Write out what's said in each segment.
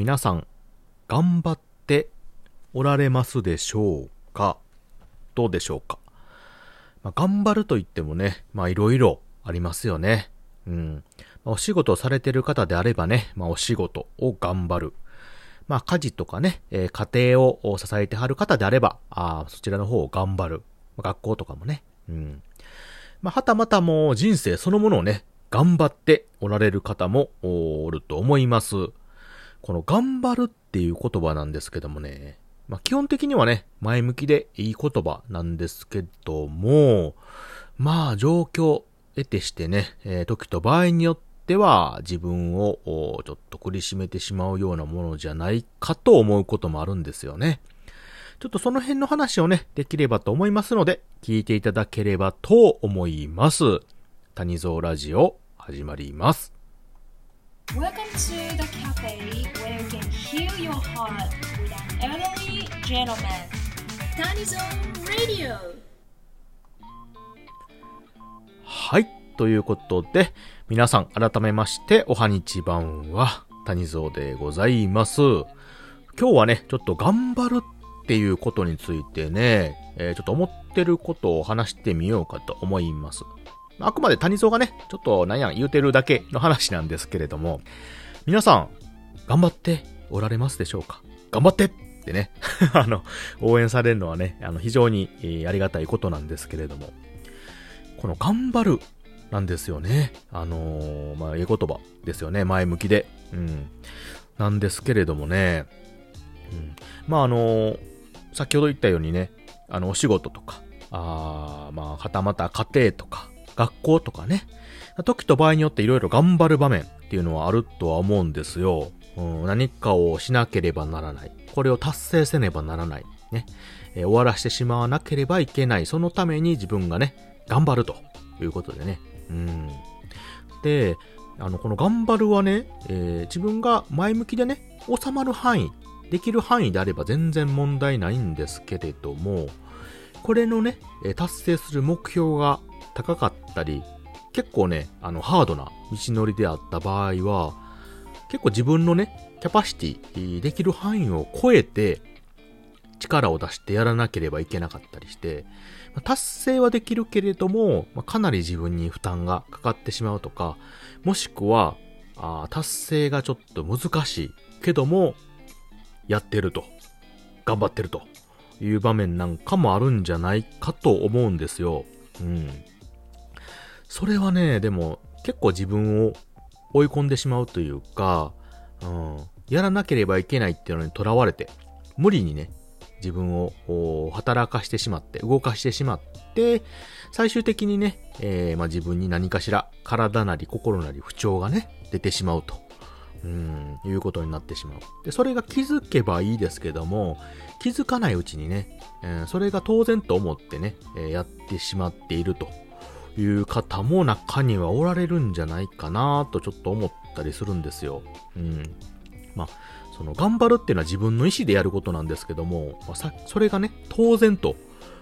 皆さん、頑張っておられますでしょうか？どうでしょうか、まあ、頑張ると言ってもね、まあいろいろありますよね。うんま。お仕事をされてる方であればね、まあお仕事を頑張る。まあ家事とかね、えー、家庭を支えてはる方であれば、あそちらの方を頑張る。まあ、学校とかもね。うん。まあはたまたもう人生そのものをね、頑張っておられる方もおると思います。この頑張るっていう言葉なんですけどもね、まあ基本的にはね、前向きでいい言葉なんですけども、まあ状況得てしてね、えー、時と場合によっては自分をちょっと苦しめてしまうようなものじゃないかと思うこともあるんですよね。ちょっとその辺の話をね、できればと思いますので、聞いていただければと思います。谷蔵ラジオ、始まります。Welcome to the cafe where you can heal your heart with an elderly gentleman. Tanizon Radio! はい。ということで、皆さん改めましておはにちばんは、谷蔵でございます。今日はね、ちょっと頑張るっていうことについてね、えー、ちょっと思ってることを話してみようかと思います。あくまで谷蔵がね、ちょっとなんや言うてるだけの話なんですけれども、皆さん、頑張っておられますでしょうか？頑張ってってね、あの、応援されるのはね、あの、非常に、えー、ありがたいことなんですけれども、この頑張るなんですよね。あのー、まあ、ええ言葉ですよね。前向きで。うん。なんですけれどもね、うん。まあ、あのー、先ほど言ったようにね、あの、お仕事とか、あまあ、はたまた家庭とか、学校とかね、時と場合によっていろいろ頑張る場面っていうのはあるとは思うんですよ。うん、何かをしなければならない。これを達成せねばならない。ね。えー、終わらしてしまわなければいけない。そのために自分がね、頑張るということでね。うん。で、あの、この頑張るはね、えー、自分が前向きでね、収まる範囲、できる範囲であれば全然問題ないんですけれども、これのね、達成する目標が高かったり、結構ね、あの、ハードな道のりであった場合は、結構自分のね、キャパシティ、できる範囲を超えて、力を出してやらなければいけなかったりして、達成はできるけれども、かなり自分に負担がかかってしまうとか、もしくは、あ達成がちょっと難しいけども、やってると。頑張ってるという場面なんかもあるんじゃないかと思うんですよ。うん。それはね、でも結構自分を追い込んでしまうというか、うん、やらなければいけないっていうのにとらわれて、無理にね、自分を働かしてしまって、動かしてしまって、最終的にね、えー、まあ、自分に何かしら体なり心なり不調がね、出てしまうと。うん、いうことになってしまう。で、それが気づけばいいですけども、気づかないうちにね、えー、それが当然と思ってね、えー、やってしまっているという方も中にはおられるんじゃないかなとちょっと思ったりするんですよ。うん。まあ、その頑張るっていうのは自分の意思でやることなんですけども、まあ、さそれがね、当然と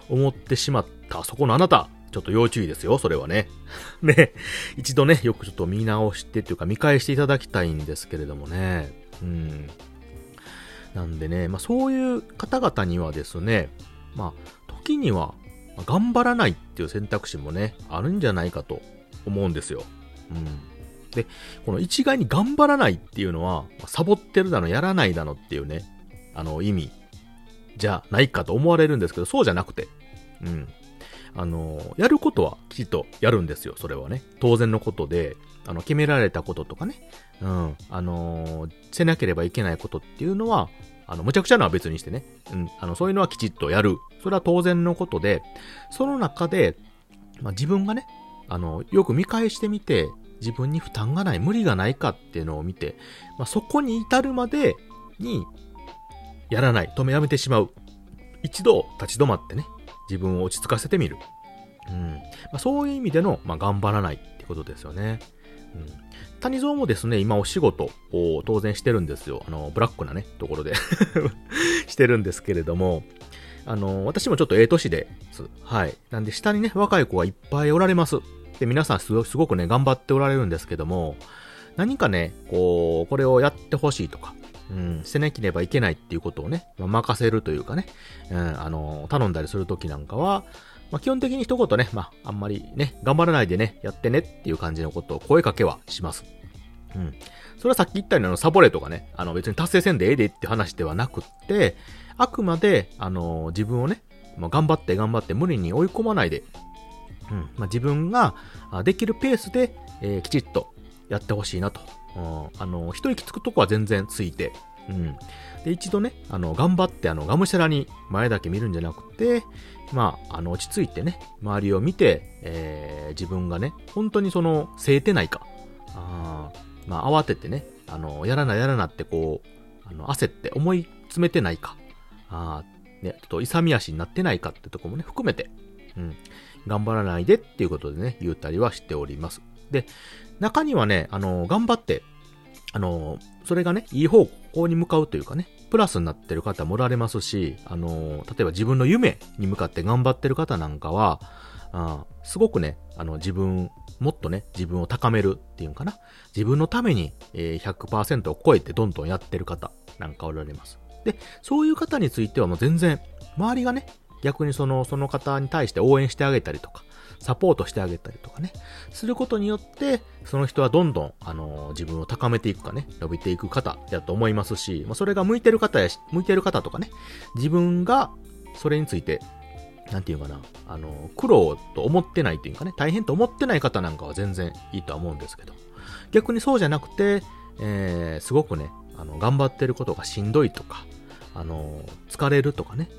思ってしまったそこのあなた、ちょっと要注意ですよ、それはね。ね、一度ね、よくちょっと見直してというか見返していただきたいんですけれどもね。うん。なんでね、まあそういう方々にはですね、まあ時には頑張らないっていう選択肢もね、あるんじゃないかと思うんですよ。うん。で、この一概に頑張らないっていうのは、サボってるだの、やらないだのっていうね、あの意味じゃないかと思われるんですけど、そうじゃなくて、うん。あの、やることはきちっとやるんですよ、それはね。当然のことで、あの、決められたこととかね、うん、あの、せなければいけないことっていうのは、あの、むちゃくちゃなは別にしてね、うん、あの、そういうのはきちっとやる。それは当然のことで、その中で、まあ、自分がね、あの、よく見返してみて、自分に負担がない、無理がないかっていうのを見て、まあ、そこに至るまでに、やらない、止めやめてしまう。一度立ち止まってね、自分を落ち着かせてみる。うん。まあ、そういう意味での、まあ、頑張らないってことですよね。うん。谷蔵もですね、今お仕事を当然してるんですよ。あの、ブラックなね、ところで してるんですけれども、あの、私もちょっとええ年です。はい。なんで下にね、若い子がいっぱいおられます。で、皆さんすごくね、頑張っておられるんですけども、何かね、こう、これをやってほしいとか、うん、捨てなければいけないっていうことをね、まあ、任せるというかね、うん、あの、頼んだりするときなんかは、まあ、基本的に一言ね、まあ、あんまりね、頑張らないでね、やってねっていう感じのことを声かけはします。うん。それはさっき言ったようにあの、サボれとかね、あの別に達成せんでええでって話ではなくって、あくまで、あの、自分をね、まあ、頑張って頑張って無理に追い込まないで、うん。まあ、自分ができるペースで、えー、きちっとやってほしいなと。うん、あの、一息つくとこは全然ついて、うん。で、一度ね、あの、頑張って、あの、がむしゃらに前だけ見るんじゃなくて、まあ、あの、落ち着いてね、周りを見て、えー、自分がね、本当にその、せえてないか。あまあ、慌ててね、あの、やらなやらなってこう、あの、焦って思い詰めてないか。あね、ちょっと勇み足になってないかってとこもね、含めて、うん、頑張らないでっていうことでね、言ったりはしております。で、中にはね、あの、頑張って、あの、それがね、いい方向に向かうというかね、プラスになってる方もおられますし、あの、例えば自分の夢に向かって頑張ってる方なんかは、あすごくね、あの、自分、もっとね、自分を高めるっていうかな。自分のために、えー、100%を超えてどんどんやってる方なんかおられます。で、そういう方についてはもう全然、周りがね、逆にその、その方に対して応援してあげたりとか、サポートしてあげたりとかね、することによって、その人はどんどん、あの、自分を高めていくかね、伸びていく方だと思いますし、まあ、それが向いてる方やし、向いてる方とかね、自分がそれについて、なんていうかな、あの、苦労と思ってないっていうかね、大変と思ってない方なんかは全然いいとは思うんですけど、逆にそうじゃなくて、えー、すごくね、あの、頑張ってることがしんどいとか、あの、疲れるとかね、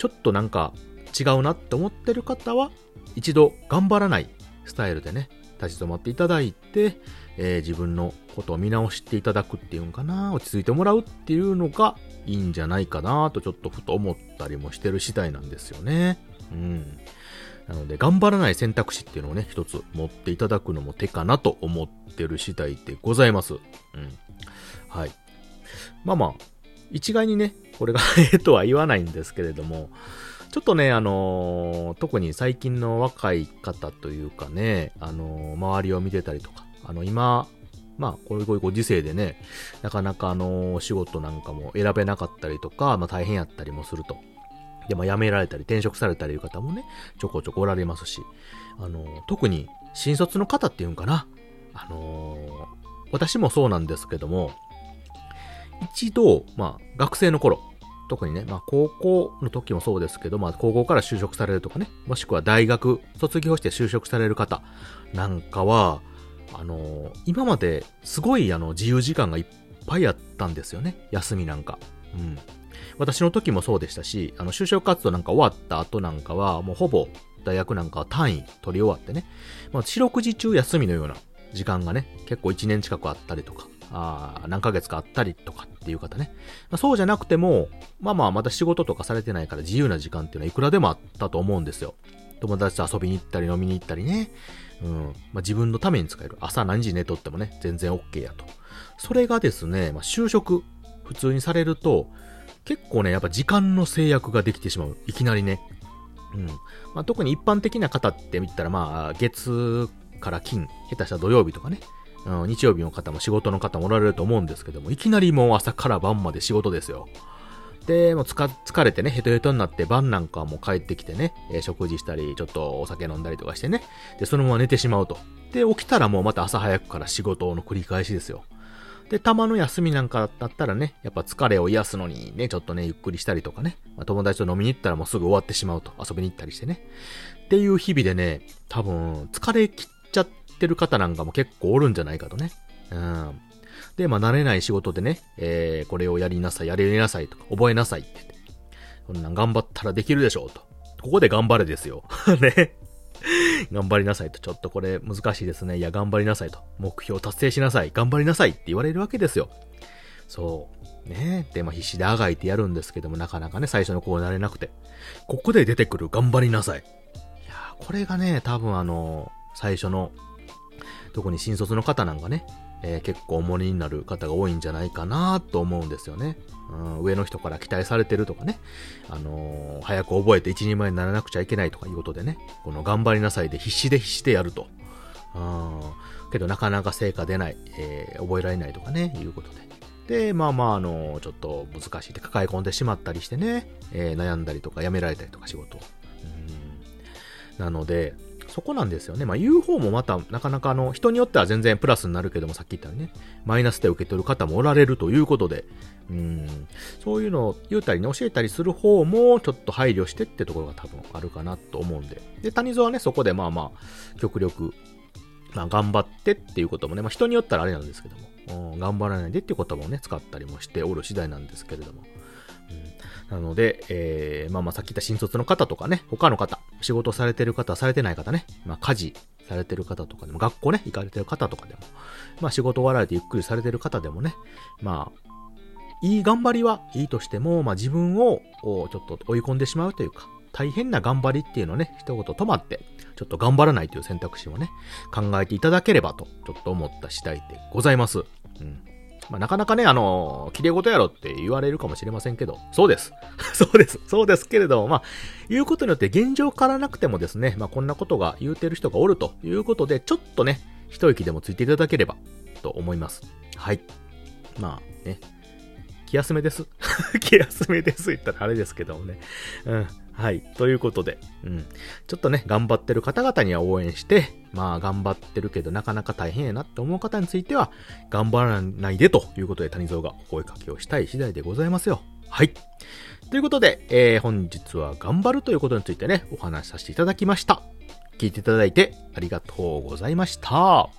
ちょっとなんか違うなって思ってる方は、一度頑張らないスタイルでね、立ち止まっていただいて、えー、自分のことを見直していただくっていうのかな、落ち着いてもらうっていうのがいいんじゃないかなとちょっとふと思ったりもしてる次第なんですよね。うん。なので、頑張らない選択肢っていうのをね、一つ持っていただくのも手かなと思ってる次第でございます。うん。はい。まあまあ、一概にね、これが ええとは言わないんですけれども、ちょっとね、あのー、特に最近の若い方というかね、あのー、周りを見てたりとか、あの、今、まあ、こういうご時世でね、なかなかあのー、仕事なんかも選べなかったりとか、まあ大変やったりもすると。で、まあ辞められたり転職されたりいう方もね、ちょこちょこおられますし、あの特に新卒の方っていうんかな、あの私もそうなんですけども、一度、まあ、学生の頃、特にね、まあ高校の時もそうですけど、まあ高校から就職されるとかね、もしくは大学卒業して就職される方なんかは、あの、今まですごいあの自由時間がいっぱいあったんですよね。休みなんか。うん。私の時もそうでしたし、あの就職活動なんか終わった後なんかは、もうほぼ大学なんかは単位取り終わってね、まあ四六時中休みのような時間がね、結構1年近くあったりとか、あ何ヶ月かあったりとかっていう方ね。まあ、そうじゃなくても、まあまあまた仕事とかされてないから自由な時間っていうのはいくらでもあったと思うんですよ。友達と遊びに行ったり飲みに行ったりね。うん。まあ自分のために使える。朝何時寝とってもね、全然 OK やと。それがですね、まあ就職、普通にされると、結構ね、やっぱ時間の制約ができてしまう。いきなりね。うん。まあ特に一般的な方って見たら、まあ月から金、下手したら土曜日とかね。うん、日曜日の方も仕事の方もおられると思うんですけども、いきなりもう朝から晩まで仕事ですよ。で、もう疲れてね、ヘトヘトになって晩なんかも帰ってきてね、え、食事したり、ちょっとお酒飲んだりとかしてね、で、そのまま寝てしまうと。で、起きたらもうまた朝早くから仕事の繰り返しですよ。で、たまの休みなんかだったらね、やっぱ疲れを癒すのにね、ちょっとね、ゆっくりしたりとかね、まあ、友達と飲みに行ったらもうすぐ終わってしまうと、遊びに行ったりしてね。っていう日々でね、多分、疲れ切っちゃってってる方なんかも結構おるんじゃないかとね。うん。で、まあ、慣れない仕事でね、えー、これをやりなさい、やりなさいとか、覚えなさいってって。こんなん頑張ったらできるでしょうと。ここで頑張れですよ。ね。頑張りなさいと。ちょっとこれ難しいですね。いや、頑張りなさいと。目標達成しなさい。頑張りなさいって言われるわけですよ。そう。ねで、まあ、必死であがいてやるんですけども、なかなかね、最初のこうなれなくて。ここで出てくる頑張りなさい。いやこれがね、多分あの、最初の特に新卒の方なんかね、えー、結構重荷になる方が多いんじゃないかなと思うんですよね。うん、上の人から期待されてるとかね、あのー、早く覚えて一人前にならなくちゃいけないとかいうことでね、この頑張りなさいで必死で必死でやると。うん、けどなかなか成果出ない、えー、覚えられないとかね、いうことで。で、まあまあ、あの、ちょっと難しいって抱え込んでしまったりしてね、え、悩んだりとか辞められたりとか仕事を。うんなので、そこなんですよね。まあ言う方もまたなかなかあの人によっては全然プラスになるけどもさっき言ったようにね、マイナスで受け取る方もおられるということで、うん、そういうのを言うたりね、教えたりする方もちょっと配慮してってところが多分あるかなと思うんで。で、谷蔵はね、そこでまあまあ、極力、まあ頑張ってっていうこともね、まあ人によったらあれなんですけども、うん、頑張らないでっていう言葉をね、使ったりもしておる次第なんですけれども。なので、えー、まあまあさっき言った新卒の方とかね、他の方、仕事されてる方、されてない方ね、まあ家事されてる方とかでも、学校ね、行かれてる方とかでも、まあ仕事終わられてゆっくりされてる方でもね、まあ、いい頑張りはいいとしても、まあ自分をちょっと追い込んでしまうというか、大変な頑張りっていうのをね、一言止まって、ちょっと頑張らないという選択肢をね、考えていただければと、ちょっと思った次第でございます。うん。まあ、なかなかね、あの、綺麗事やろって言われるかもしれませんけど、そうです。そうです。そうですけれども、まあ、言うことによって現状からなくてもですね、まあ、こんなことが言うてる人がおるということで、ちょっとね、一息でもついていただければと思います。はい。まあね、気休めです。気休めです言ったらあれですけどもね。うん。はい。ということで、うん。ちょっとね、頑張ってる方々には応援して、まあ、頑張ってるけどなかなか大変やなって思う方については、頑張らないでということで谷蔵がお声かけをしたい次第でございますよ。はい。ということで、えー、本日は頑張るということについてね、お話しさせていただきました。聞いていただいてありがとうございました。